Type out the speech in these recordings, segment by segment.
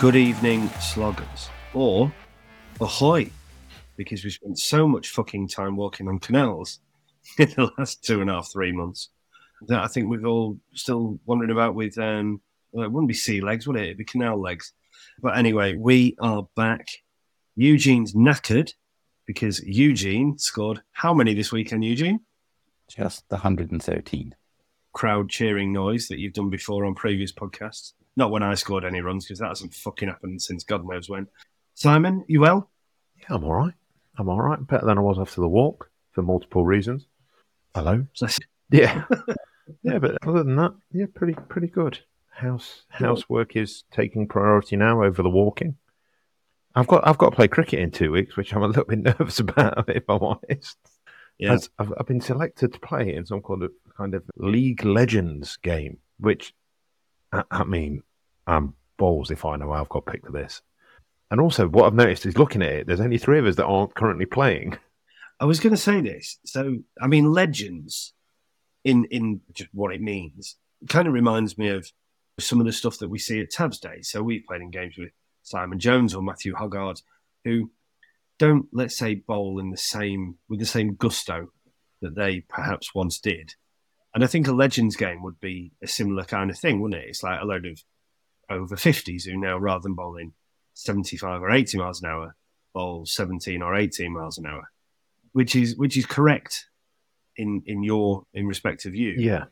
Good evening, sloggers. Or ahoy, because we spent so much fucking time walking on canals in the last two and a half, three months that I think we've all still wondering about with, um, well, it wouldn't be sea legs, would it? It'd be canal legs. But anyway, we are back. Eugene's knackered because Eugene scored how many this weekend, Eugene? Just the 113. Crowd cheering noise that you've done before on previous podcasts. Not when I scored any runs because that hasn't fucking happened since God knows when. Simon, you well? Yeah, I'm all right. I'm all right. Better than I was after the walk for multiple reasons. Hello. Yeah, yeah, but other than that, yeah, pretty pretty good. House housework is taking priority now over the walking. I've got I've got to play cricket in two weeks, which I'm a little bit nervous about, if I'm honest. Yeah. As I've, I've been selected to play in some kind of kind of League Legends game, which I, I mean, I'm balls if I know I've got picked for this. And also, what I've noticed is looking at it, there's only three of us that aren't currently playing. I was going to say this. So, I mean, legends in in just what it means kind of reminds me of some of the stuff that we see at Tabs Day. So we've played in games with Simon Jones or Matthew Hoggard, who don't let's say bowl in the same with the same gusto that they perhaps once did. And I think a legends game would be a similar kind of thing, wouldn't it? It's like a load of over 50s who now, rather than bowling 75 or 80 miles an hour, bowl 17 or 18 miles an hour, which is which is correct in in your in respect of you. Yeah.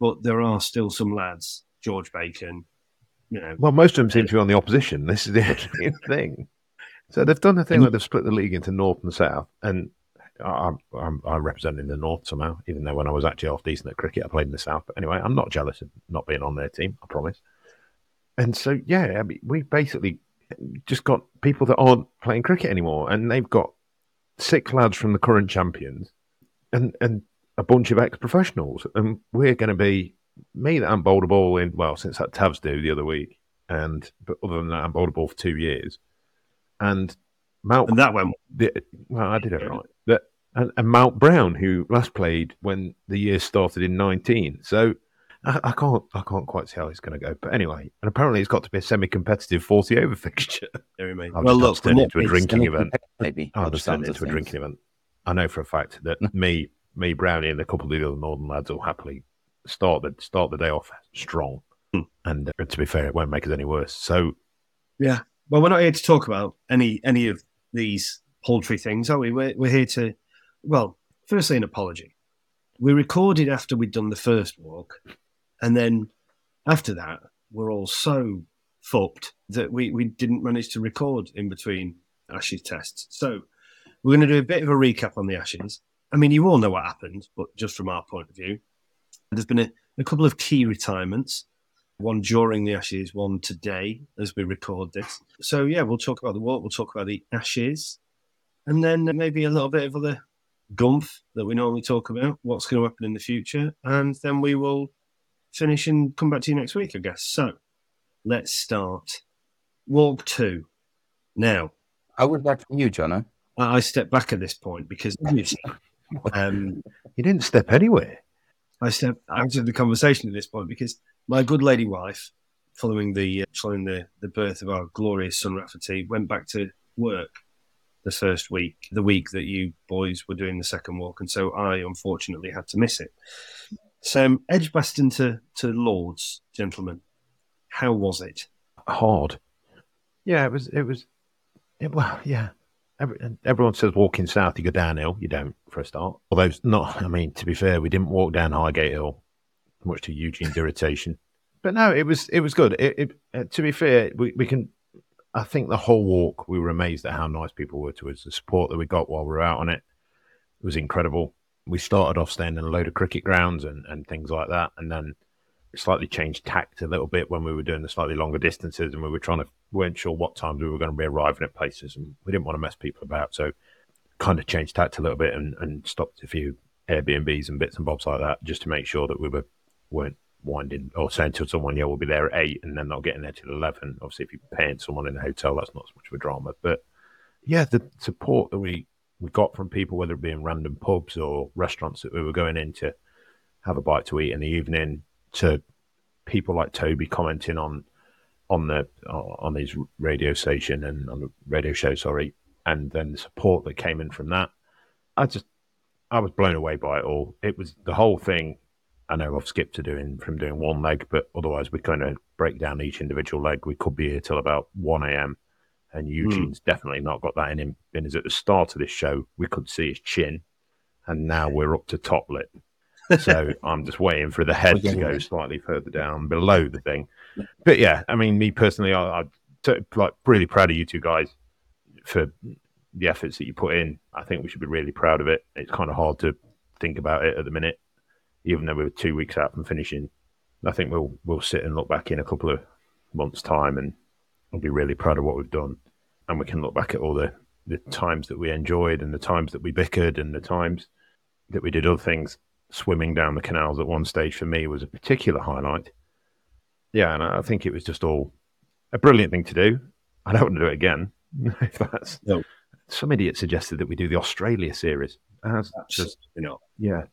But there are still some lads, George Bacon, you know. Well, most of them seem to be on the opposition. This is the thing. So they've done the thing where they've split the league into north and south, and I'm, I'm, I'm representing the north somehow. Even though when I was actually off decent at cricket, I played in the south. But anyway, I'm not jealous of not being on their team. I promise. And so yeah, I mean, we basically just got people that aren't playing cricket anymore, and they've got six lads from the current champions, and and a bunch of ex-professionals, and we're going to be me that I'm bowled a ball in well since that Tavs do the other week, and but other than that, I'm bowled a ball for two years, and Mount and that went well. I did it right. That and, and Mount Brown, who last played when the year started in 19, so. I, I can't, I can't quite see how it's going to go. But anyway, and apparently it's got to be a semi-competitive forty over fixture. There we I've Well, just look, turned it into a what- drinking Semi- event. maybe, I'll by the just turn sounds it into a drinking event. I know for a fact that me, me, Brownie, and a couple of the other Northern lads will happily start the start the day off strong. And uh, to be fair, it won't make us any worse. So Yeah. Well, we're not here to talk about any any of these paltry things, are we? We're, we're here to, well, firstly, an apology. We recorded after we'd done the first walk, and then after that, we're all so fucked that we, we didn't manage to record in between Ashes tests. So we're going to do a bit of a recap on the Ashes. I mean, you all know what happened, but just from our point of view, there's been a, a couple of key retirements. one during the Ashes, one today as we record this. So, yeah, we'll talk about the walk, we'll talk about the Ashes, and then maybe a little bit of other gumph that we normally talk about, what's going to happen in the future, and then we will finish and come back to you next week, I guess. So, let's start. Walk two. Now, I would like from you, Jono. I I step back at this point because um, You didn't step anywhere. I step out of the conversation at this point because my good lady wife, following the uh, following the, the birth of our glorious son Rafferty, went back to work the first week, the week that you boys were doing the second walk, and so I unfortunately had to miss it. So um, Edgbaston to to Lords, gentlemen, how was it? Hard. Yeah, it was. It was. It, well, yeah. Every, everyone says walking south, you go downhill. You don't, for a start. Although, it's not. I mean, to be fair, we didn't walk down Highgate Hill, much to Eugene's irritation. But no, it was. It was good. It, it, uh, to be fair, we, we can. I think the whole walk, we were amazed at how nice people were to us. The support that we got while we were out on it. it was incredible. We started off staying in a load of cricket grounds and, and things like that, and then slightly changed tact a little bit when we were doing the slightly longer distances, and we were trying to weren't sure what times we were going to be arriving at places, and we didn't want to mess people about, so kind of changed tact a little bit and, and stopped a few Airbnbs and bits and bobs like that just to make sure that we were weren't winding or saying to someone, yeah, we'll be there at eight, and then not getting there till eleven. Obviously, if you're paying someone in a hotel, that's not so much of a drama, but yeah, the support that we we got from people, whether it be in random pubs or restaurants that we were going in to have a bite to eat in the evening, to people like Toby commenting on on the on his radio station and on the radio show, sorry, and then the support that came in from that. I just I was blown away by it all. It was the whole thing. I know I've skipped to doing from doing one leg, but otherwise we kind of break down each individual leg. We could be here till about one a.m. And Eugene's definitely not got that in him. And as at the start of this show, we could see his chin, and now we're up to top lip. So I'm just waiting for the head to go slightly further down below the thing. But yeah, I mean, me personally, I, I'm like really proud of you two guys for the efforts that you put in. I think we should be really proud of it. It's kind of hard to think about it at the minute, even though we were two weeks out from finishing. I think we'll we'll sit and look back in a couple of months' time, and we'll be really proud of what we've done, and we can look back at all the the times that we enjoyed, and the times that we bickered, and the times that we did other things. Swimming down the canals at one stage for me was a particular highlight. Yeah, and I think it was just all a brilliant thing to do. I don't want to do it again. if that's no. Some idiot suggested that we do the Australia series. As Just, you know, yeah,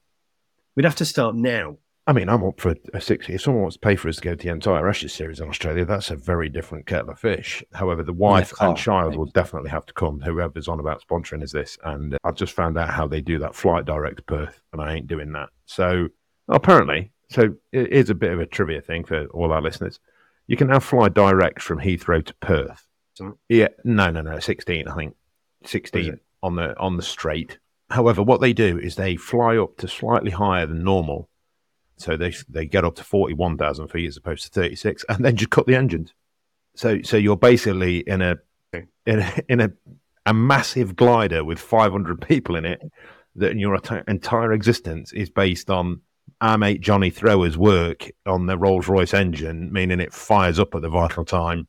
we'd have to start now. I mean, I'm up for a 60. If someone wants to pay for us to go to the entire Ashes series in Australia, that's a very different kettle of fish. However, the wife car, and child will definitely have to come. Whoever's on about sponsoring is this. And I've just found out how they do that flight direct to Perth, and I ain't doing that. So apparently, so it is a bit of a trivia thing for all our listeners. You can now fly direct from Heathrow to Perth. So- Yeah, no, no, no, 16, I think. 16 on the on the straight. However, what they do is they fly up to slightly higher than normal. So they they get up to 41,000 feet as opposed to 36 and then just cut the engines. So so you're basically in a in a, in a a massive glider with 500 people in it that your enti- entire existence is based on our mate Johnny Thrower's work on the Rolls Royce engine, meaning it fires up at the vital time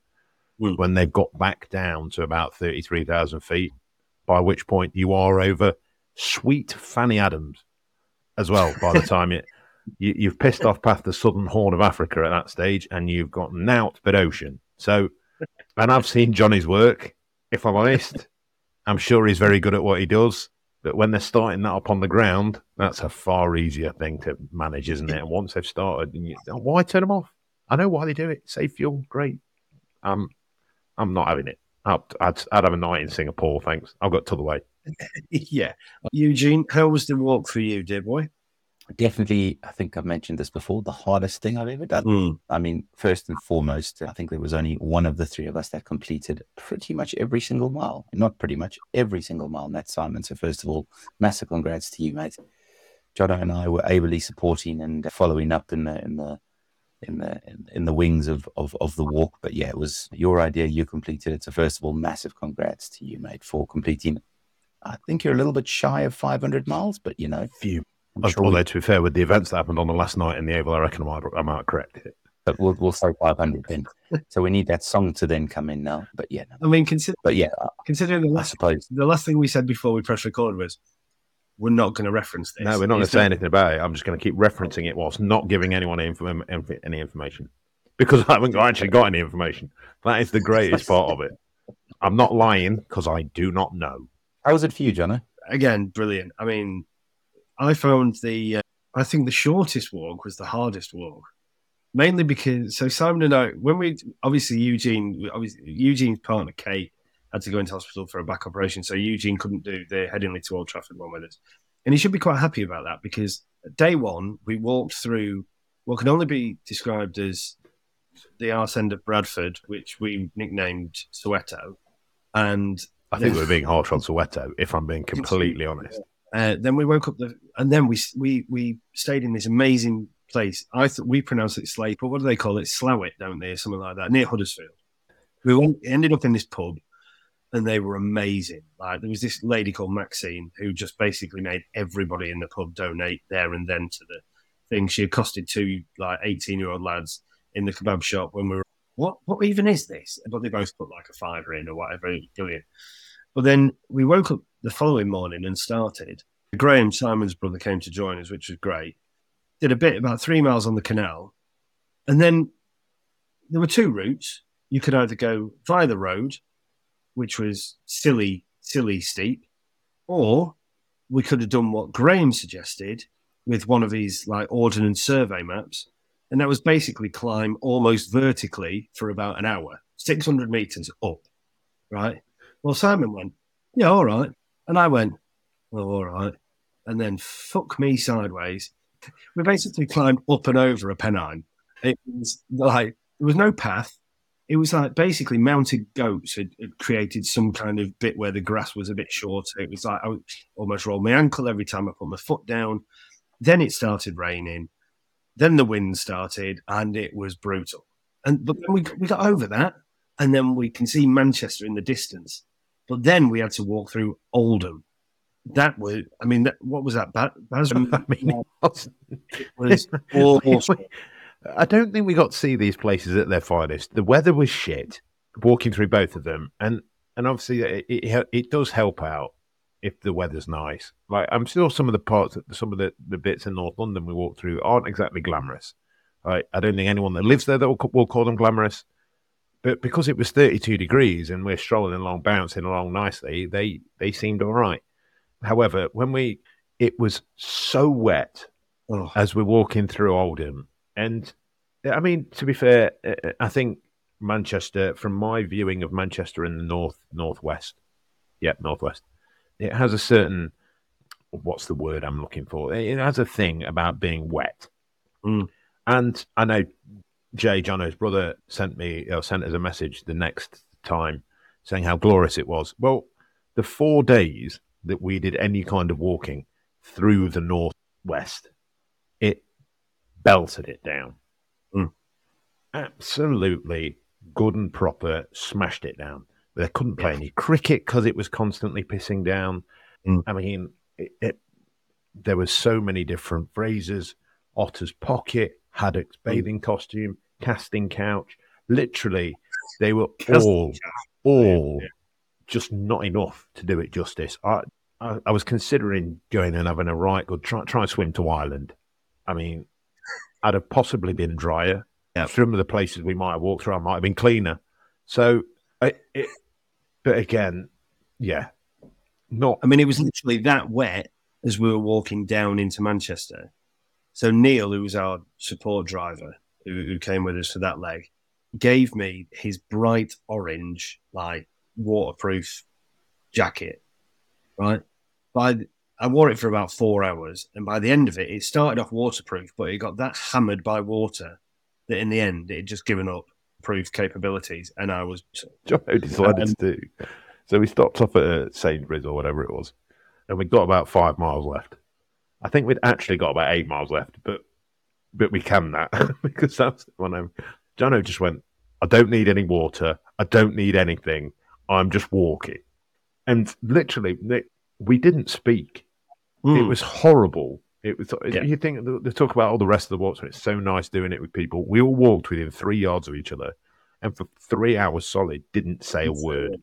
Mm. when they've got back down to about 33,000 feet, by which point you are over sweet Fanny Adams as well by the time it, you, you've pissed off past the southern horn of Africa at that stage and you've got nout but ocean. So, and I've seen Johnny's work, if I'm honest. I'm sure he's very good at what he does. But when they're starting that up on the ground, that's a far easier thing to manage, isn't it? And once they've started, and you, oh, why turn them off? I know why they do it. Save fuel, great. Um, I'm not having it. I'd, I'd, I'd have a night in Singapore, thanks. I've got to the way. yeah. Eugene, how was the walk for you, dear boy? Definitely, I think I've mentioned this before, the hardest thing I've ever done. Mm. I mean, first and foremost, I think there was only one of the three of us that completed pretty much every single mile. Not pretty much every single mile, Matt Simon. So, first of all, massive congrats to you, mate. Jono and I were ably supporting and following up in the in the in the in, the wings of, of of the walk. But yeah, it was your idea. You completed it. So, first of all, massive congrats to you, mate, for completing. I think you're a little bit shy of 500 miles, but you know, Few. I'm sure we- Although, to be fair, with the events that happened on the last night in the Oval, I reckon I might, I might correct it. But we'll we'll throw five hundred then. so we need that song to then come in now. But yeah, I mean, consider, but yeah, considering the last, I last, suppose the last thing we said before we press record was we're not going to reference this. No, we're not going to say anything about it. I'm just going to keep referencing it whilst not giving anyone inf- inf- any information because I haven't actually got any information. That is the greatest part of it. I'm not lying because I do not know. how was it for you, Jono? again brilliant. I mean, I found the uh, I think the shortest walk was the hardest walk, mainly because so Simon and I when we obviously Eugene obviously Eugene's partner Kate had to go into hospital for a back operation, so Eugene couldn't do the Headingley to Old Trafford one with us, and he should be quite happy about that because day one we walked through what can only be described as the arse end of Bradford, which we nicknamed Soweto, and I think we're being harsh on Soweto, if I'm being completely honest. Uh, then we woke up the, and then we we we stayed in this amazing place. I we pronounce it Slate, but what do they call it? Slowit, don't they, something like that, near Huddersfield. We went, ended up in this pub, and they were amazing. Like there was this lady called Maxine who just basically made everybody in the pub donate there and then to the thing. She accosted two like eighteen year old lads in the kebab shop when we were. What what even is this? But they both put like a fiver in or whatever. Brilliant. But then we woke up the following morning and started. Graham Simon's brother came to join us, which was great. Did a bit about three miles on the canal, and then there were two routes. You could either go via the road, which was silly, silly steep, or we could have done what Graham suggested with one of his like ordnance survey maps, and that was basically climb almost vertically for about an hour, six hundred meters up, right? Well, Simon went, yeah, all right. And I went, well, all right. And then fuck me sideways. We basically climbed up and over a pennine. It was like, there was no path. It was like basically mounted goats had, had created some kind of bit where the grass was a bit shorter. It was like I would almost rolled my ankle every time I put my foot down. Then it started raining. Then the wind started and it was brutal. And but then we, we got over that. And then we can see Manchester in the distance. But then we had to walk through Oldham. That was, I mean, that, what was that? Ba- Basman? Um, I mean, it awful. I don't think we got to see these places at their finest. The weather was shit. Walking through both of them, and and obviously it it, it does help out if the weather's nice. Like I'm sure some of the parts, some of the, the bits in North London we walked through aren't exactly glamorous. Right? I don't think anyone that lives there that will, will call them glamorous. But because it was 32 degrees and we're strolling along, bouncing along nicely, they they seemed all right. However, when we it was so wet Oh, as we're walking through Oldham. And I mean, to be fair, uh, I think Manchester, from my viewing of Manchester in the north northwest, yeah, northwest, it has a certain what's the word I'm looking for? It has a thing about being wet. Mm. And I know Jay Jono's brother sent me or sent us a message the next time saying how glorious it was. Well, the four days that we did any kind of walking through the northwest, it belted it down. Mm. Absolutely good and proper, smashed it down. They couldn't play any cricket because it was constantly pissing down. Mm. I mean, it, it, there was so many different phrases. Otter's pocket, Haddock's mm. bathing costume, casting couch. Literally, they were all, all just not enough to do it justice. I, I, I was considering going and having a right good try, try and swim to Ireland. I mean, I'd have possibly been drier. Some of the places we might have walked through, I might have been cleaner. So, I, it, but again, yeah, not. I mean, it was literally that wet as we were walking down into Manchester. So Neil, who was our support driver, who, who came with us for that leg, gave me his bright orange, like waterproof jacket. Right, by the- I wore it for about four hours, and by the end of it, it started off waterproof, but it got that hammered by water that in the end it had just given up proof capabilities, and I was Joe decided Um, to do. So we stopped off at uh, Sainsbury's or whatever it was, and we got about five miles left. I think we'd actually got about eight miles left, but but we can that because that's when I'm. Jono just went. I don't need any water. I don't need anything. I'm just walking, and literally, we didn't speak. It Mm. was horrible It was. You think they talk about all the rest of the walks, and it's so nice doing it with people. We all walked within three yards of each other, and for three hours solid, didn't say a word.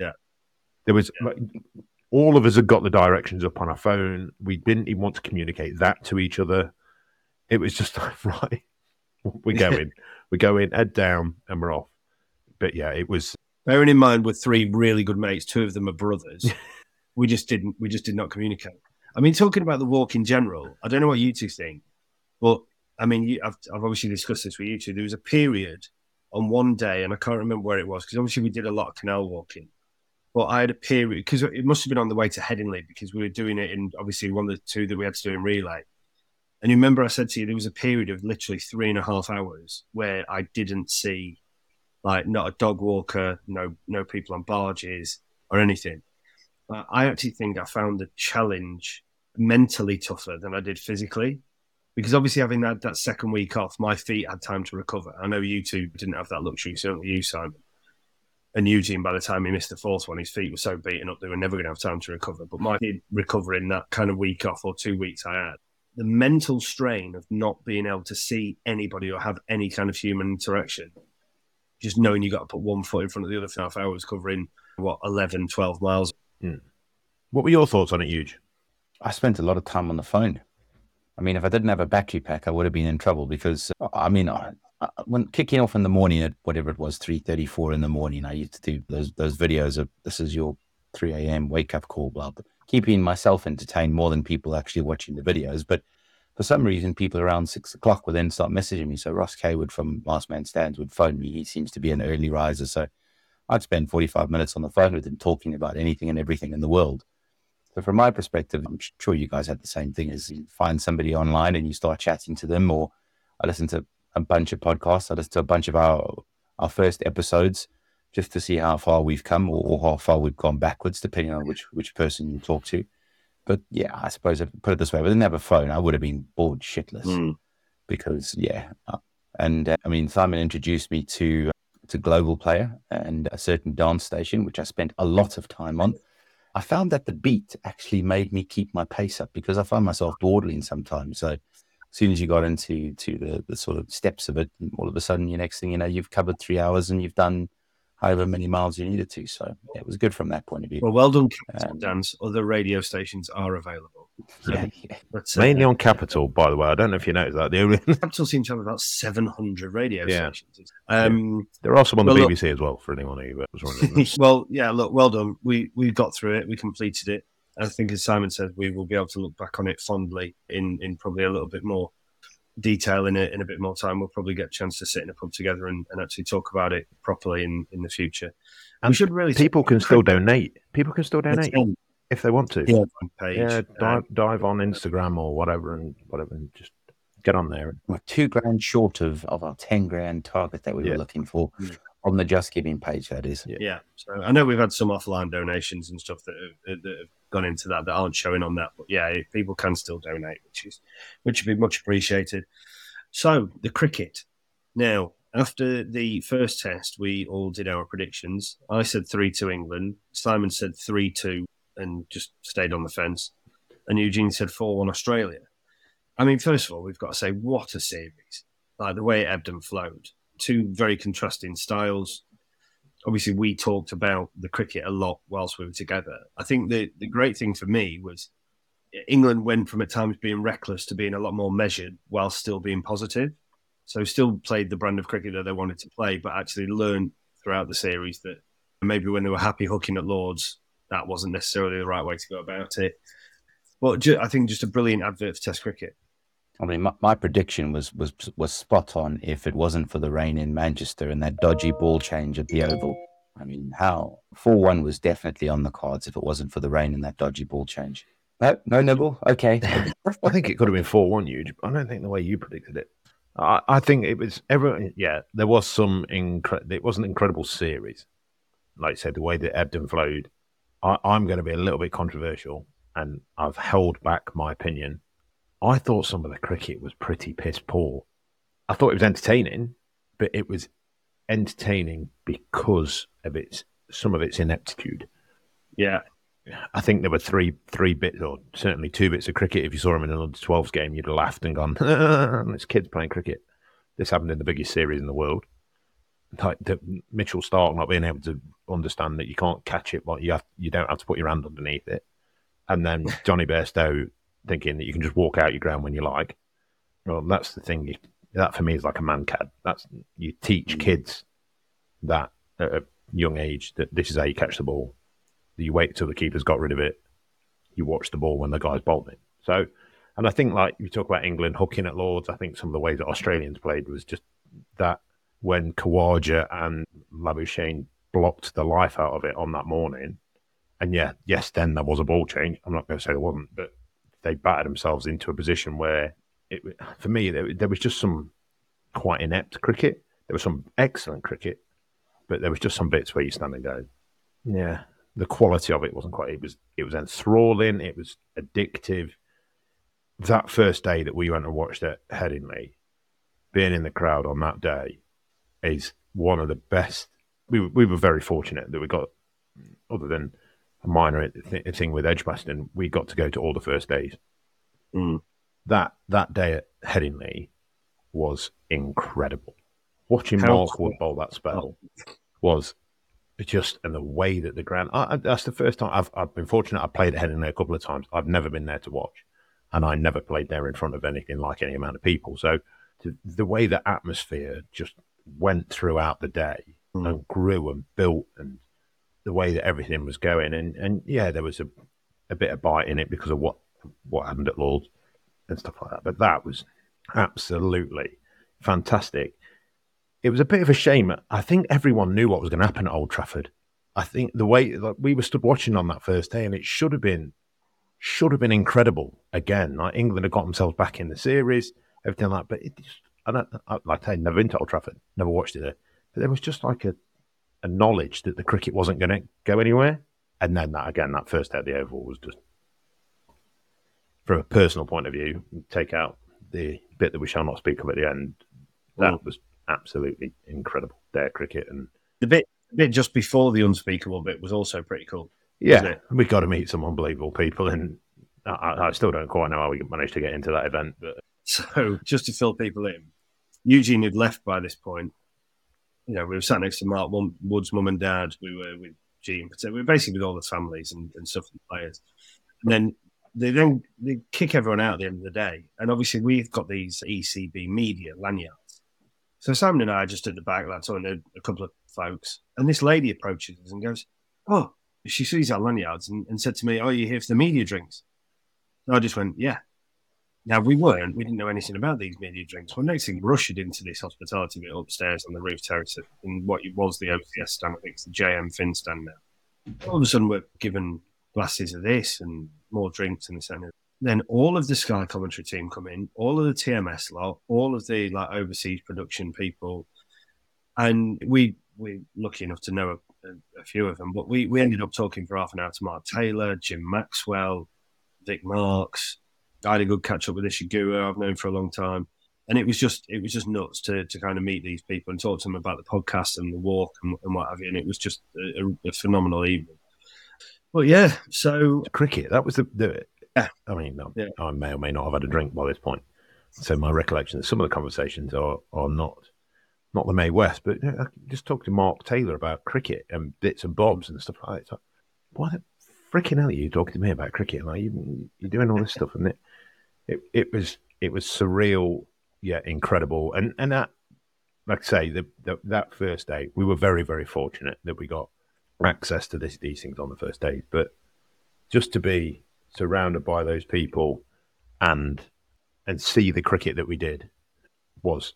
Yeah, there was. Like, all of us had got the directions up on our phone. We didn't even want to communicate that to each other. It was just like, right, we're going, we're going, head down, and we're off. But yeah, it was. Bearing in mind, we're three really good mates. Two of them are brothers. we just didn't. We just did not communicate. I mean, talking about the walk in general, I don't know what you two think, but I mean, you, I've, I've obviously discussed this with you two. There was a period on one day, and I can't remember where it was because obviously we did a lot of canal walking. But I had a period because it must have been on the way to Headingley because we were doing it in obviously one of the two that we had to do in relay. And you remember I said to you there was a period of literally three and a half hours where I didn't see like not a dog walker, no no people on barges or anything. Uh, I actually think I found the challenge mentally tougher than I did physically. Because obviously, having had that second week off, my feet had time to recover. I know you two didn't have that luxury, certainly you, Simon. And Eugene, by the time he missed the fourth one, his feet were so beaten up they were never going to have time to recover. But my did recover in that kind of week off or two weeks I had. The mental strain of not being able to see anybody or have any kind of human interaction, just knowing you've got to put one foot in front of the other for half hours, covering what 11, 12 miles. Hmm. What were your thoughts on it, Huge? I spent a lot of time on the phone. I mean, if I didn't have a battery pack, I would have been in trouble because I mean, I, I, Uh, when kicking off in the morning at whatever it was, three thirty-four in the morning, I used to do those those videos of this is your three a.m. wake up call, blah, blah, keeping myself entertained more than people actually watching the videos. But for some reason, people around six o'clock would then start messaging me. So Ross Kaywood from Last Man Stands would phone me. He seems to be an early riser, so I'd spend forty-five minutes on the phone with him talking about anything and everything in the world. So from my perspective, I'm sure you guys had the same thing as you find somebody online and you start chatting to them or I listen to a bunch of podcasts. I listen to a bunch of our our first episodes just to see how far we've come or, or how far we've gone backwards, depending on which which person you talk to. But yeah, I suppose if put it this way, if I didn't have a phone, I would have been bored shitless mm. because yeah. Uh, and uh, I mean, Simon introduced me to to Global Player and a certain dance station, which I spent a lot of time on. I found that the beat actually made me keep my pace up because I find myself dawdling sometimes. So as soon as you got into to the, the sort of steps of it, all of a sudden, your next thing you know, you've covered three hours and you've done however many miles you needed to. So yeah, it was good from that point of view. Well, well done, um, Dance. Other radio stations are available. Yeah, yeah. But, uh, Mainly on Capital, by the way. I don't know if you noticed that. The only... Capital seems to have about 700 radio yeah. stations. Um, yeah. There are some on the well, BBC look, as well for anyone who was wondering. well, yeah, look, well done. We, we got through it. We completed it. I think, as Simon said, we will be able to look back on it fondly in, in probably a little bit more detail in it in a bit more time. We'll probably get a chance to sit in a pub together and, and actually talk about it properly in, in the future. And we should really people can still donate. People can still donate if they want to. Yeah, page. yeah dive, uh, dive on Instagram or whatever and whatever, and just get on there. We're two grand short of, of our ten grand target that we yeah. were looking for yeah. on the Just Giving page. That is. Yeah. yeah. So I know we've had some offline donations and stuff that have, that have gone into that that aren't showing on that, but yeah, people can still donate, which is which would be much appreciated. So the cricket now. After the first test, we all did our predictions. I said 3 to England. Simon said 3 2 and just stayed on the fence. And Eugene said 4 1 Australia. I mean, first of all, we've got to say, what a series. Like the way it ebbed and flowed. Two very contrasting styles. Obviously, we talked about the cricket a lot whilst we were together. I think the, the great thing for me was England went from at times being reckless to being a lot more measured while still being positive. So, still played the brand of cricket that they wanted to play, but actually learned throughout the series that maybe when they were happy hooking at Lords, that wasn't necessarily the right way to go about it. But ju- I think just a brilliant advert for Test cricket. I mean, my, my, prediction was was was spot on. If it wasn't for the rain in Manchester and that dodgy ball change at the Oval, I mean, how four one was definitely on the cards if it wasn't for the rain and that dodgy ball change. No, no nibble. Okay, I think it could have been four one. Huge. I don't think the way you predicted it. I, I think it was everyone. Yeah, there was some incredible. It was an incredible series. Like I said, the way that ebbed and flowed I, I'm going to be a little bit controversial, and I've held back my opinion. I thought some of the cricket was pretty piss poor. I thought it was entertaining, but it was entertaining because of its some of its ineptitude. Yeah, I think there were three three bits, or certainly two bits of cricket. If you saw him in an under 12s game, you'd have laughed and gone, ah, "This kid's playing cricket." This happened in the biggest series in the world. Like the, Mitchell Starc not being able to understand that you can't catch it, but you have, you don't have to put your hand underneath it, and then Jonny Bairstow thinking that you can just walk out your ground when you like. Well, that's the thing. You, that for me is like a man cad. That's you teach mm. kids that at a young age that this is how you catch the ball. You wait till the keeper's got rid of it. You watch the ball when the guy's bolting. So, and I think like you talk about England hooking at Lords. I think some of the ways that Australians played was just that when Khawaja and Labuschagne blocked the life out of it on that morning. And yeah, yes, then there was a ball change. I'm not going to say there wasn't, but they battered themselves into a position where it, for me, there, there was just some quite inept cricket. There was some excellent cricket, but there was just some bits where you stand and go, yeah, the quality of it wasn't quite. It was it was enthralling. It was addictive. That first day that we went and watched at Headingley, being in the crowd on that day is one of the best. We we were very fortunate that we got, other than a minor th- thing with Edgbaston, we got to go to all the first days. Mm. That that day at Headingley was incredible. Watching How Mark cool. Wood bowl that spell was just and the way that the ground. I, I- that's the first time I've I've been fortunate. I've played at Headingley a couple of times. I've never been there to watch, and I never played there in front of anything like any amount of people. So to, the way the atmosphere just went throughout the day and grew and built, and the way that everything was going, and and yeah, there was a a bit of bite in it because of what what happened at Lords and stuff like that. But that was absolutely fantastic. It was a bit of a shame. I think everyone knew what was going to happen at Old Trafford. I think the way like, we were stood watching on that first day, and it should have been should have been incredible again. Like England had got themselves back in the series, everything like. That. But it just, I don't I, like I never been to Old Trafford, never watched it there. But there was just like a a knowledge that the cricket wasn't going to go anywhere, and then that again, that first day at the Oval was just from a personal point of view, take out the bit that we shall not speak of at the end. That mm. was absolutely incredible. Their cricket and The bit, the bit just before the unspeakable bit was also pretty cool. yeah, it? we got to meet some unbelievable people, and I, I still don't quite know how we managed to get into that event, but So just to fill people in, Eugene had left by this point. You know, we were sat next to Mark Wood's mum and dad. We were with Gene. So we were basically with all the families and, and stuff and players. And then they then they kick everyone out at the end of the day. And obviously we've got these ECB media lanyards. So Simon and I are just at the back, that's on a, a couple of folks. And this lady approaches us and goes, Oh, she sees our lanyards and, and said to me, Oh, you here for the media drinks? And I just went, Yeah. Now we weren't, we didn't know anything about these media drinks. Well, next thing, we're ushered into this hospitality bit upstairs on the roof terrace in what was the OCS stand. I think it's the JM Finn stand now. All of a sudden, we're given glasses of this and more drinks in the centre. Then all of the Sky commentary team come in, all of the TMS lot, all of the like overseas production people, and we we're lucky enough to know a, a, a few of them. But we we ended up talking for half an hour to Mark Taylor, Jim Maxwell, Vic Marks. I had a good catch up with Isa Guha I've known for a long time. And it was just it was just nuts to, to kind of meet these people and talk to them about the podcast and the walk and, and what have you. And it was just a, a, phenomenal evening. But yeah, so cricket that was the, the yeah. I mean, no, I may or may not have had a drink by this point. So my recollection of some of the conversations are are not not the Mae West, but you know, I just talked to Mark Taylor about cricket and bits and bobs and stuff like that. It's like, why the freaking hell are you talking to me about cricket? Like you, you're doing all this stuff, and it, it it was it was surreal, yeah, incredible, and and that like I say, the, the, that first day we were very very fortunate that we got access to this, these things on the first day, but just to be surrounded by those people and and see the cricket that we did was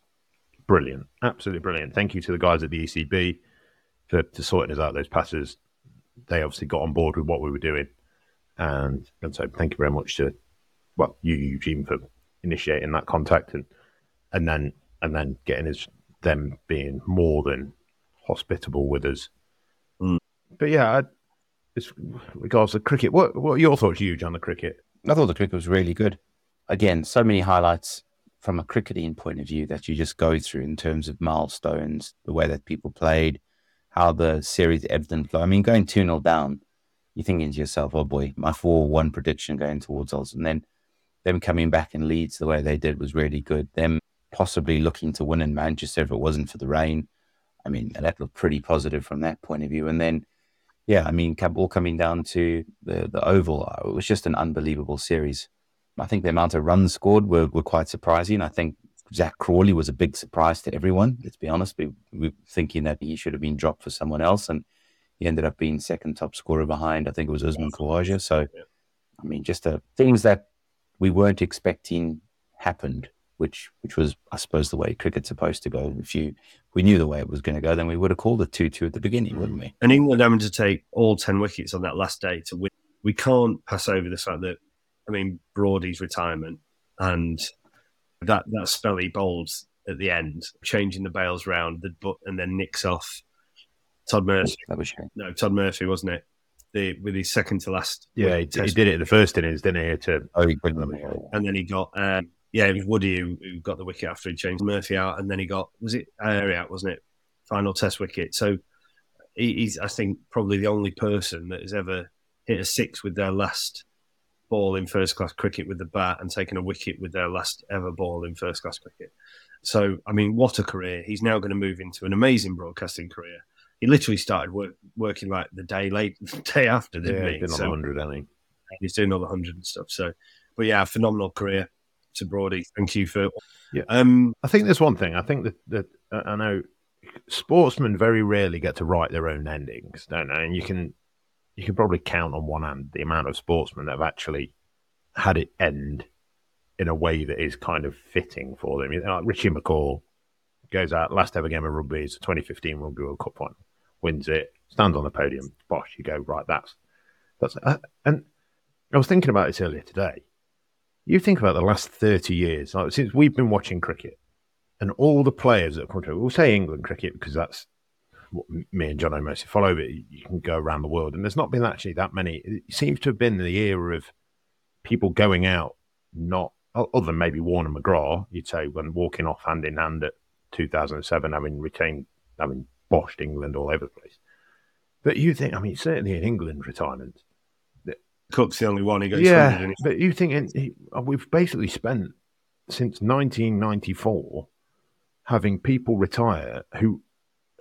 brilliant, absolutely brilliant. Thank you to the guys at the ECB for, for sorting us out those passes. They obviously got on board with what we were doing, and and so thank you very much to well you Eugene for initiating that contact and and then and then getting us them being more than hospitable with us. Hmm. But yeah, I, as regards to cricket, what what are your thoughts, Huge, on the cricket? I thought the cricket was really good. Again, so many highlights from a cricketing point of view that you just go through in terms of milestones, the way that people played, how the series ebbed and flowed. I mean, going 2 0 down, you're thinking to yourself, oh boy, my 4 1 prediction going towards us. And then them coming back in Leeds the way they did was really good. Them possibly looking to win in Manchester if it wasn't for the rain. I mean, that looked pretty positive from that point of view. And then, yeah, I mean, all coming down to the, the Oval, uh, it was just an unbelievable series. I think the amount of runs scored were, were quite surprising. I think Zak Crawley was a big surprise to everyone. Let's be honest. We, we were thinking that he should have been dropped for someone else, and he ended up being second top scorer behind. I think it was Usman Khawaja. So, I mean, just uh, things that we weren't expecting happened, which which was, I suppose, the way cricket's supposed to go. If you we knew the way it was going to go, then we would have called it two two at the beginning, wouldn't we? And England having to take all ten wickets on that last day to win, we can't pass over the fact that I mean Broady's retirement and that that spell he bowled at the end, changing the bails round, the and then nicks off Todd Murphy. That was no Todd Murphy, wasn't it? The with his second to last. Yeah, he, he, did it in the first innings, didn't he? To oh, he and then he got um, yeah, it was Woody who, who, got the wicket after he changed Murphy out, and then he got was it Carey out, wasn't it? Final Test wicket. So he, he's I think probably the only person that has ever hit a six with their last ball in first class cricket with the bat and taken a wicket with their last ever ball in first class cricket. So, I mean, what a career. He's now going to move into an amazing broadcasting career. He literally started work, working like the day late, the day after, didn't yeah, he? Been on so, 100, I think. He's doing all the 100 and stuff. So, but yeah, phenomenal career to Broady. Thank you for. Yeah. Um, I think there's one thing. I think that, that uh, I know sportsmen very rarely get to write their own endings, don't they? And you can you can probably count on one hand the amount of sportsmen that have actually had it end in a way that is kind of fitting for them. You know, like Richie McCaw goes out, last ever game of rugby is the 2015 Rugby World Cup final, wins it, stands on the podium, bosh, you go, right, that's, that's, uh, and I was thinking about this earlier today. You think about the last 30 years, like, since we've been watching cricket, and all the players that have come through, we'll say England cricket because that's what me and John mostly follow, but you can go around the world. And there's not been actually that many. It seems to have been the era of people going out, not other than maybe Warne and McGrath, you'd say, when walking off hand in hand at 2007, having retained, having boshed England all over the place. But you think, I mean, certainly in England retirement, Cook's the only one who goes. Yeah, but you think he, we've basically spent since 1994 having people retire who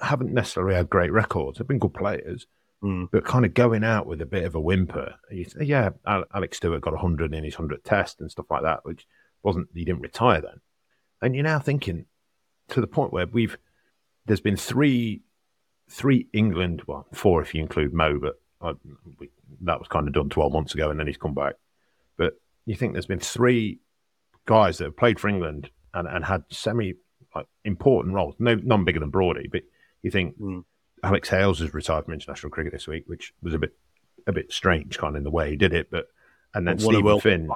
haven't necessarily had great records. They've been good players, mm. but kind of going out with a bit of a whimper. Say, yeah, Alec Stewart got 100 in his 100th test and stuff like that, which wasn't, he didn't retire then. And you're now thinking to the point where we've, there's been three, three England, well, four if you include Mo, but I, we, that was kind of done 12 months ago and then he's come back. But you think there's been three guys that have played for England and, and had semi like, important roles, no, none bigger than Broady, but you think mm. Alex Hales has retired from international cricket this week, which was a bit a bit strange, kind of in the way he did it. But and then Stephen Finn.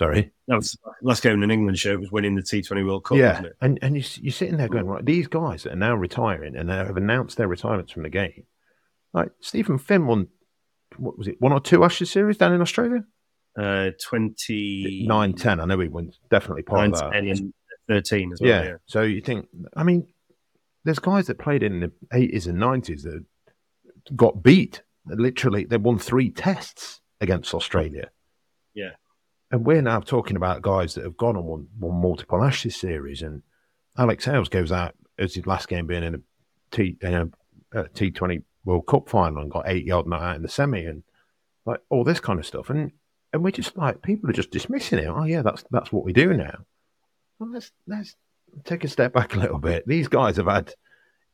Sorry, that was last game in an England show was winning the T Twenty World Cup. Yeah, and and you, you're sitting there going, right, these guys that are now retiring and they have announced their retirements from the game. Like Stephen Finn won, what was it, one or two Ashes series down in Australia? Uh, 20... 9, 10. I know he won definitely part 9, of that. And 13 as well. Yeah. yeah. So you think, I mean, there's guys that played in the 80s and 90s that got beat. Literally, they won three tests against Australia. Yeah. And we're now talking about guys that have gone and won, won multiple Ashes series. And Alex Hales goes out as his last game being in a T in a, a T20 World Cup final and got eight yard not out in the semi and like all this kind of stuff. And and we're just like people are just dismissing it. Oh yeah, that's that's what we do now. Well, let's let's take a step back a little bit. These guys have had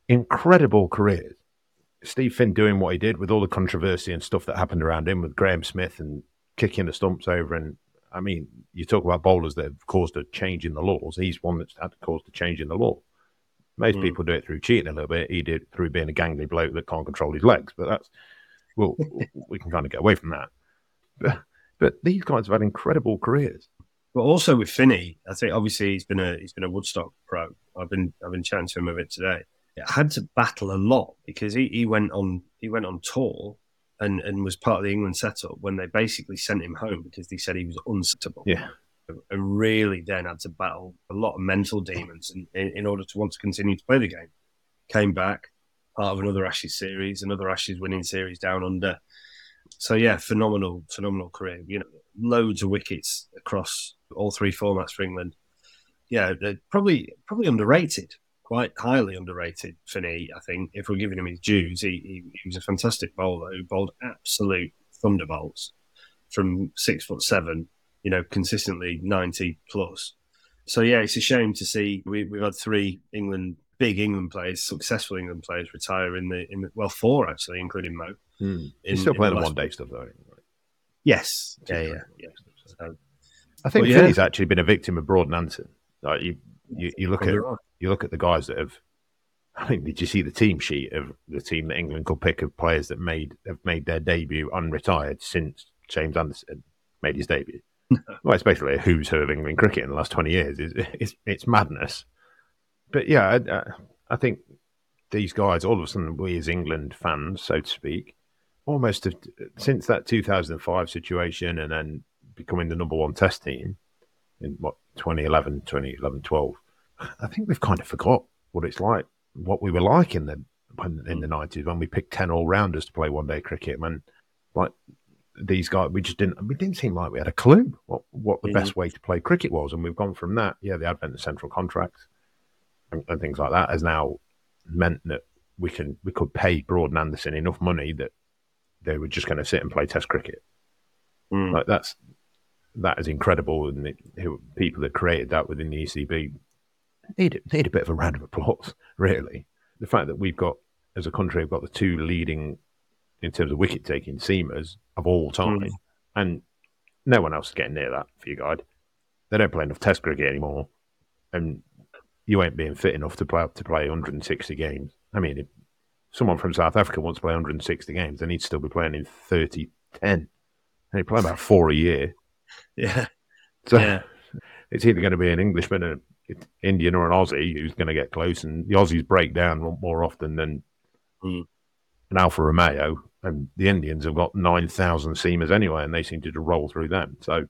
incredible careers. Steve Finn doing what he did with all the controversy and stuff that happened around him with Graeme Smith and kicking the stumps over. And I mean, you talk about bowlers that have caused a change in the laws. He's one that's had caused a change in the law. Most mm. people do it through cheating a little bit. He did through being a gangly bloke that can't control his legs. But that's well, we can kind of get away from that. But, but these guys have had incredible careers. But also with Finney, I think obviously he's been a he's been a Woodstock pro. I've been I've been chatting to him a bit today. It had to battle a lot because he, he went on he went on tour and, and was part of the England setup when they basically sent him home because they said he was unsuitable. Yeah. And really then had to battle a lot of mental demons in, in, in order to want to continue to play the game. Came back, part of another Ashes series, another Ashes winning series down under. So yeah, phenomenal, phenomenal career. You know, loads of wickets across all three formats for England. Yeah, probably probably underrated, quite highly underrated. Finney, I think, if we're giving him his dues, he, he, he was a fantastic bowler who bowled absolute thunderbolts from six foot seven. You know, consistently ninety plus. So yeah, it's a shame to see we, we've had three England big England players, successful England players retire in the in the, well four actually, including Mo. Hmm. He's still playing the one day stuff though. Right? Yes, yeah, yeah, yeah. So, I think But yeah. Finney's actually been a victim of Broad and Anderson. Like you, you, you look at Probably right. You look at the guys that have. I mean, did you see the team sheet of the team that England could pick of players that made have made their debut unretired since James Anderson made his debut? well, it's basically a who's who of England cricket in the last twenty years. It's it's, it's madness. But yeah, I, I- think these guys, all of a sudden, we as England fans, so to speak, almost have, since that 2005 situation and then becoming the number one test team in what 2011, 2011, 12, I think we've kind of forgot what it's like, what we were like in the when, in the 90s when we picked 10 all rounders to play one day cricket. When like these guys, we just didn't, we didn't seem like we had a clue what, what the best way to play cricket was. And we've gone from that, yeah, the advent of central contracts and, and things like that has now meant that we can we could pay Broad and Anderson enough money that they were just going to sit and play Test cricket. Mm. Like that's that is incredible, and it, people that created that within the ECB need need a bit of a round of applause. Really, the fact that we've got as a country, we've got the two leading in terms of wicket taking seamers of all time, Mm. and no one else is getting near that for you guide. They don't play enough Test cricket anymore, and you ain't being fit enough to play to play 160 games. I mean, if someone from South Africa wants to play 160 games, they need to still be playing in 30 10. And they play about four a year. Yeah, So yeah, it's either going to be an Englishman, an Indian, or an Aussie who's going to get close. And the Aussies break down more often than Mm. an Alfa Romeo. And the Indians have got 9,000 seamers anyway, and they seem to just roll through them. So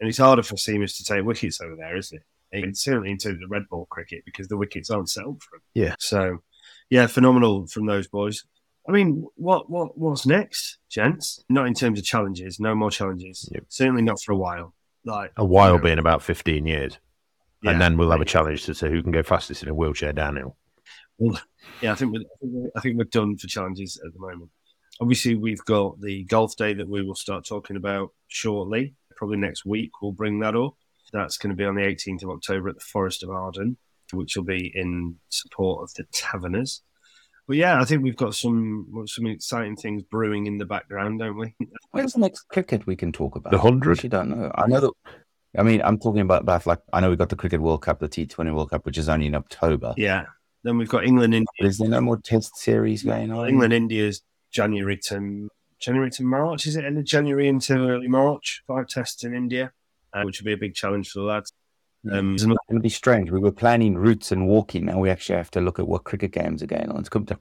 and it's harder for seamers to take wickets over there, isn't it? And certainly in terms of red ball cricket because the wickets aren't settled for them. Yeah. So, yeah, phenomenal from those boys. I mean, what what what's next, gents? Not in terms of challenges, no more challenges. Yep. Certainly not for a while. Like a while you know, being about 15 years. Yeah. And then we'll have a challenge to see who can go fastest in a wheelchair downhill. Well, yeah, I think we're, I think we're, I think we're done for challenges at the moment. Obviously, we've got the golf day that we will start talking about shortly. Probably next week, we'll bring that up. That's going to be on the 18th of October at the Forest of Arden, which will be in support of the Taverners. But yeah, I think we've got some some exciting things brewing in the background, don't we? When's the next cricket we can talk about? The 100? I don't know. I know that. I mean, I'm talking about, about like I know we got the Cricket World Cup, the T20 World Cup, which is only in October. Yeah. Then we've got England, India. But is there no more Test series going on? England, India's January to January to March. Is it end of January into early March? Five tests in India, uh, which will be a big challenge for the lads. Um, It's going to be strange. We were planning routes and walking. Now we actually have to look at what cricket games are going on. It's come to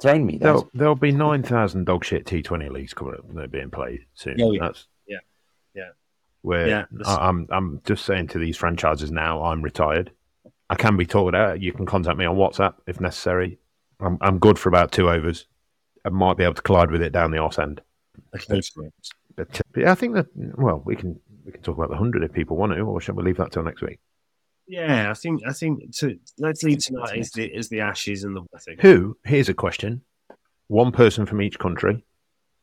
thrown me. There'll, there'll be 9,000 dog shit T20 leagues coming up that are being played soon. Yeah. That's yeah, yeah. Where Yeah, I, I'm, I'm just saying to these franchises now, I'm retired. I can be talked out. You can contact me on WhatsApp if necessary. I'm, I'm good for about two overs. I might be able to collide with it down the arse end. Okay. But, but yeah, I think that, well, we can we can talk about the 100 if people want to, or shall we leave that till next week? Yeah, I think I think to, let's leave tonight is the is the ashes and the I think. Who, here's a question. One person from each country.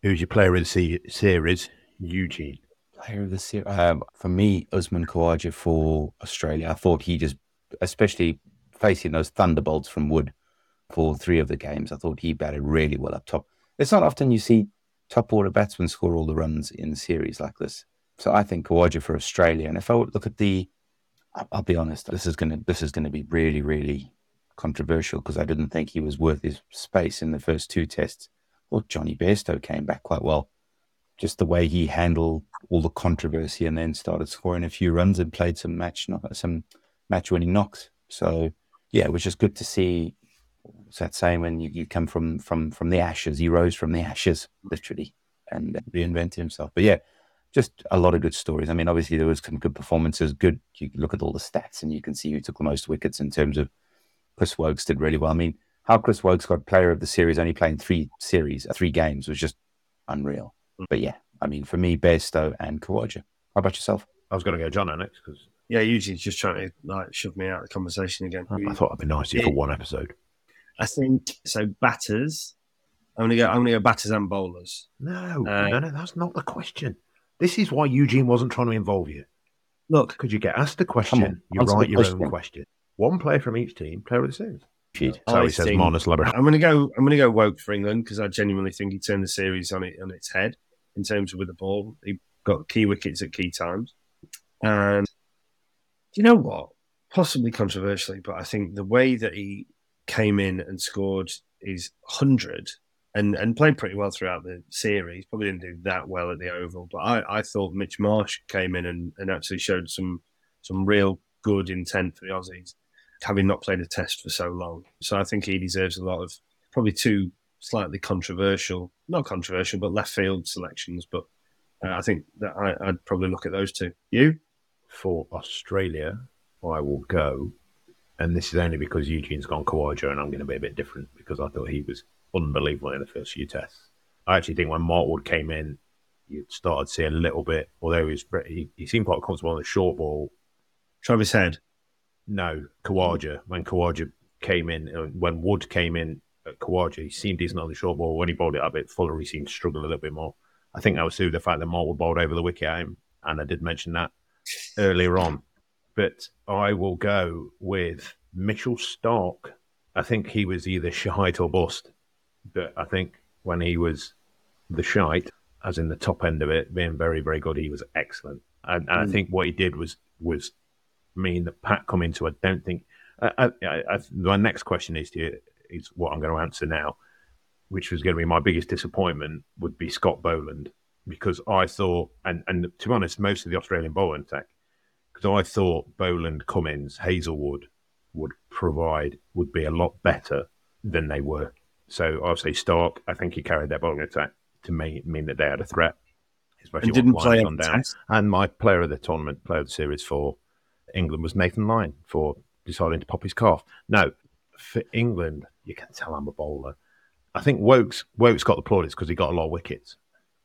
Who's your player of the series? Eugene. Player of the series. Um, for me, Usman Khawaja for Australia. I thought he just, especially facing those thunderbolts from Wood for three of the games, I thought he batted really well up top. It's not often you see top order batsmen score all the runs in series like this. So I think Khawaja for Australia. And if I look at the, I'll be honest, this is gonna this is gonna be really really controversial because I didn't think he was worth his space in the first two tests. Well, Jonny Bairstow came back quite well just the way he handled all the controversy and then started scoring a few runs and played some match some match winning knocks. So yeah, it was just good to see. That saying when you, you come from from from the ashes? He rose from the ashes, literally, and reinvented himself. But yeah, just a lot of good stories. I mean, obviously there was some good performances. Good, you look at all the stats and you can see who took the most wickets in terms of Chris Woakes did really well. I mean, how Chris Woakes got Player of the Series only playing three series, three games was just unreal. But yeah, I mean, for me, Bairstow and Khawaja. How about yourself? I was going to go John next because Yeah, Eugene's just trying to like shove me out of the conversation again. I thought it'd be nice if for one episode. I think so. Batters. I'm gonna go. I'm gonna go batters and bowlers. No, Uh, no, no, that's not the question. This is why Eugene wasn't trying to involve you. Look, could you get asked a question, on, you write your question. own question. One player from each team, player of the series. So he says Marnus. I'm gonna go. I'm gonna go woke for England because I genuinely think he turned the series on it on its head in terms of with the ball. He got key wickets at key times, and you know what? Possibly controversially, but I think the way that he came in and scored his hundred and and played pretty well throughout the series. Probably didn't do that well at the Oval, but I, I thought Mitch Marsh came in and, and actually showed some some real good intent for the Aussies, having not played a Test for so long. So I think he deserves a lot of probably two slightly controversial, not controversial, but left field selections. But uh, I think that I, I'd probably look at those two. You? For Australia, I will go, and this is only because Eugene's gone Khawaja, and I'm going to be a bit different because I thought he was unbelievable in the first few tests. I actually think when Mark Wood came in, you started to see a little bit, although he, was, he, he seemed quite comfortable on the short ball. Travis Head. No, Khawaja. When Khawaja came in, uh, when Wood came in at Khawaja, he seemed decent on the short ball. When he bowled it a bit fuller, he seemed to struggle a little bit more. I think that was through the fact that Mark Wood bowled over the wicket at him, and I did mention that earlier on. But I will go with Mitchell Starc. I think he was either shite or bust. But I think when he was the shite, as in the top end of it, being very, very good, he was excellent. And, and I Mm. think what he did was was mean that Pat come into. I don't think. I, I, I- my next question is to you, is what I'm going to answer now, which was going to be my biggest disappointment would be Scott Boland because I thought, and and to be honest, most of the Australian bowling attack, because I thought Boland, Cummins, Hazlewood would provide would be a lot better than they were. So I'll say Starc. I think he carried their bowling attack to mean, mean that they had a threat, especially And didn't play every down. test. And my player of the tournament, player of the series for England was Nathan Lyon for deciding to pop his calf. No, for England, you can tell I'm a bowler. I think Woakes Woakes got the plaudits because he got a lot of wickets.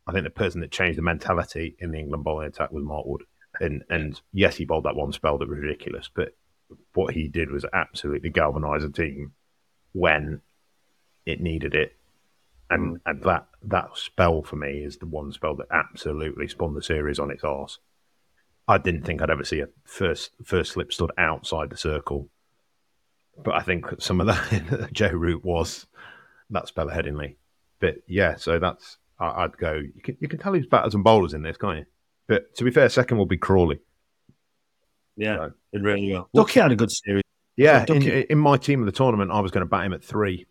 I think the person that changed the mentality in the England bowling attack was Mark Wood. And and yes, he bowled that one spell that was ridiculous, but what he did was absolutely galvanise a team when it needed it. And mm. and that that spell for me is the one spell that absolutely spun the series on its arse. I didn't think I'd ever see a first first slip stood outside the circle. But I think some of that Joe Root was that spell at Headingley. But yeah, so that's I, I'd go. You can you can tell who's batters and bowlers in this, can't you? But to be fair, second will be Crawley. Yeah, did really well. Ducky had a good series. Yeah, in, in my team of the tournament, I was going to bat him at three.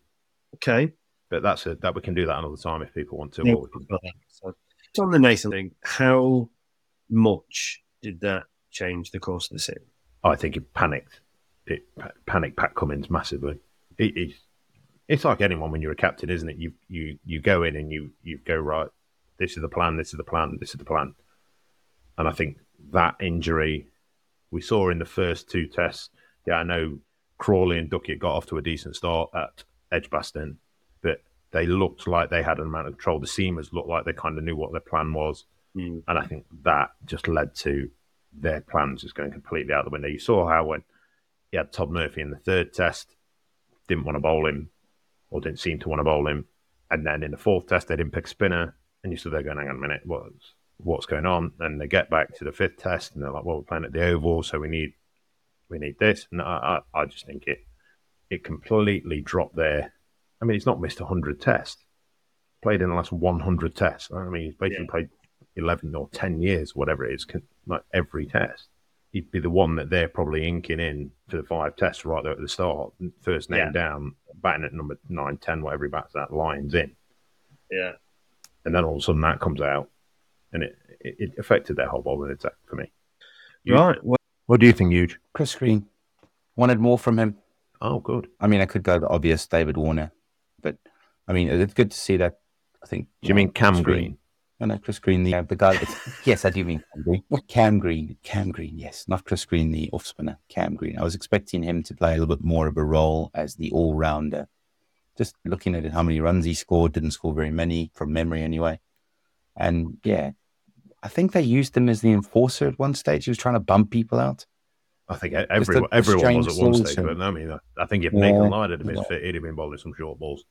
Okay. But that's a, that we can do that another time if people want to. Yeah, or we can- So, so on the Nathan thing, how much did that change the course of the series? I think he panicked. It pa- panicked Pat Cummins massively. It, it, it's like anyone when you're a captain, isn't it? You you you go in and you you go right. This is the plan. This is the plan. This is the plan. And I think that injury we saw in the first two tests. Yeah, I know Crawley and Duckett got off to a decent start at Edgbaston, but they looked like they had an amount of control. The seamers looked like they kind of knew what their plan was. Mm. And I think that just led to their plans just going completely out the window. You saw how when he had Todd Murphy in the third test, didn't want to bowl him, or didn't seem to want to bowl him. And then in the fourth test, they didn't pick a spinner. And you stood there going, hang on a minute, what's, what's going on? And they get back to the fifth test, and they're like, well, we're playing at the Oval, so we need we need this. And I, I, I just think it it completely dropped there. I mean, he's not missed 100 tests. Played in the last 100 tests. I mean, he's basically played 11 or 10 years, whatever it is, like every test. He'd be the one that they're probably inking in for the five tests right there at the start. First name Yeah. down, batting at number 9, 10, whatever he bats that, lines in. Yeah. And then all of a sudden that comes out. And it, it, it affected their whole bowling attack for me. You- Right. Well, What do you think, Huge? Chris Green. Wanted more from him. Oh, good. I mean, I could go the obvious David Warner, but I mean, it's good to see that. I think. Do you mean uh, Cam Chris Green? No, no, Chris Green, the uh, the guy. That's, yes, I do mean Cam Green. What Cam Green? Cam Green, yes, not Chris Green, the off spinner. Cam Green. I was expecting him to play a little bit more of a role as the all rounder. Just looking at it, how many runs he scored, didn't score very many from memory anyway. And yeah, I think they used him as the enforcer at one stage. He was trying to bump people out. I think everyone, a everyone was at one stage, solution. but I mean, I, I think if Yeah. Nathan Lyon had been Yeah. fit, he'd have been bowling some short balls.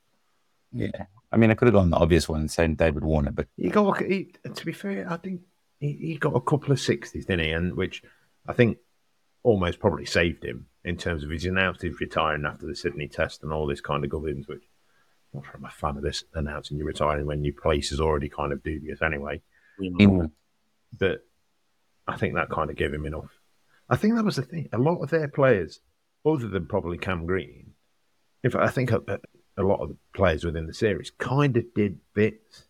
Yeah. Mm. I mean, I could have gone the obvious one and said David Warner, but He got, he, to be fair, I think he, he got a couple of sixties, didn't he? And which I think almost probably saved him in terms of he's announced he's retiring after the Sydney Test and all this kind of gubbins. Which I'm not sure I'm a fan of this announcing you're retiring when your place is already kind of dubious anyway. in, mm. But I think that kind of gave him enough. I think that was the thing. A lot of their players, other than probably Cam Green, in fact, I think uh, a, a lot of the players within the series kind of did bits,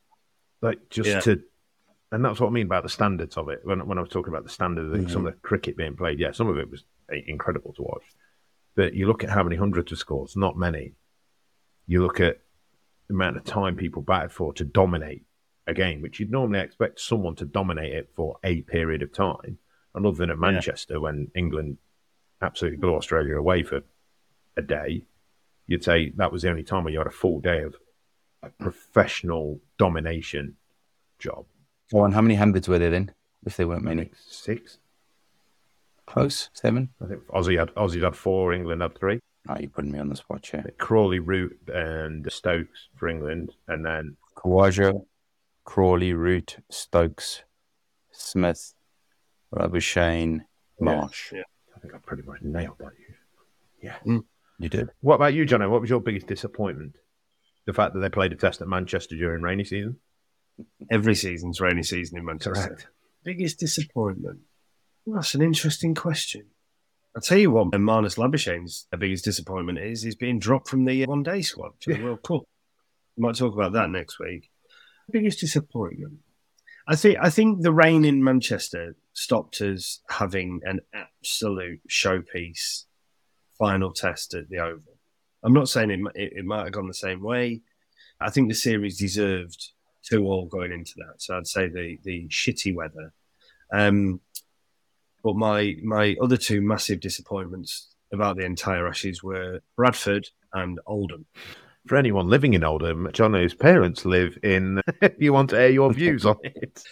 like just Yeah. to, and that's what I mean about the standards of it. When when I was talking about the standard of some of mm-hmm. the cricket being played, yeah, some of it was incredible to watch. But you look at how many hundreds of scores, not many. You look at the amount of time people batted for to dominate a game, which you'd normally expect someone to dominate it for a period of time. And other than at Manchester, when England absolutely blew Australia away for a day, you'd say that was the only time where you had a full day of a professional domination job. oh, and how many hundreds were there then? If there weren't many, Six. close seven. I think Aussie had Aussie had four, England had three. Oh, you're putting me on the spot, yeah. Crawley, Root, and Stokes for England, and then Khawaja, Crawley, Root, Stokes, Smith, Shane, Marsh. Yeah. I think I pretty much nailed that. Yeah. Mm. You did. What about you, Johnny? What was your biggest disappointment? The fact that they played a test at Manchester during rainy season. Every season's rainy season in Manchester. Correct. Biggest disappointment? Well, that's an interesting question. I'll tell you what, Marnus Labuschagne's biggest disappointment is he's being dropped from the one day squad for the World Cup. We might talk about that next week. Biggest disappointment. I think I think the rain in Manchester stopped us having an absolute showpiece final test at the Oval. I'm not saying it, it, it might have gone the same way. I think the series deserved two all going into that. So I'd say the the shitty weather. Um, but my my other two massive disappointments about the entire Ashes were Bradford and Oldham. For anyone living in Oldham, Johnny's parents live in. if you want to air your views on it?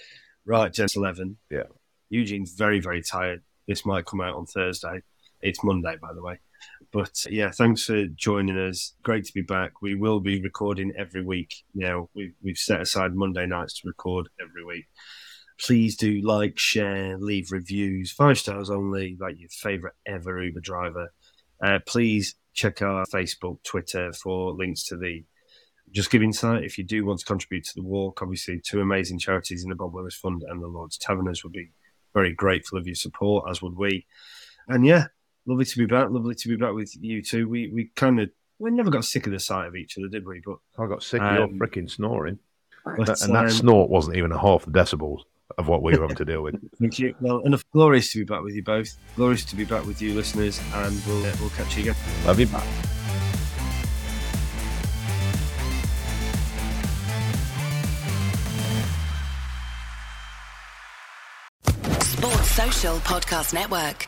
Right, Gents 11. Yeah. Eugene's very, very tired. This might come out on Thursday. It's Monday, by the way. But yeah, thanks for joining us. Great to be back. We will be recording every week now. We've, we've set aside Monday nights to record every week. Please do like, share, leave reviews, five stars only, like your favorite ever Uber driver. Uh, please check our Facebook, Twitter for links to the Just Giving site. If you do want to contribute to the walk, obviously, two amazing charities in the Bob Willis Fund and the Lord's Taverners would be very grateful of your support, as would we. And yeah, lovely to be back. Lovely to be back with you two. We we kind of we never got sick of the sight of each other, did we? But I got sick of your Um, freaking snoring. but, That- and that um, snort wasn't even a half the decibels of what we were having to deal with. Thank you. Well, enough. Glorious to be back with you both. Glorious to be back with you, listeners, and we'll uh, we'll catch you again. Love you back. Sports Social Podcast Network.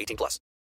18 plus.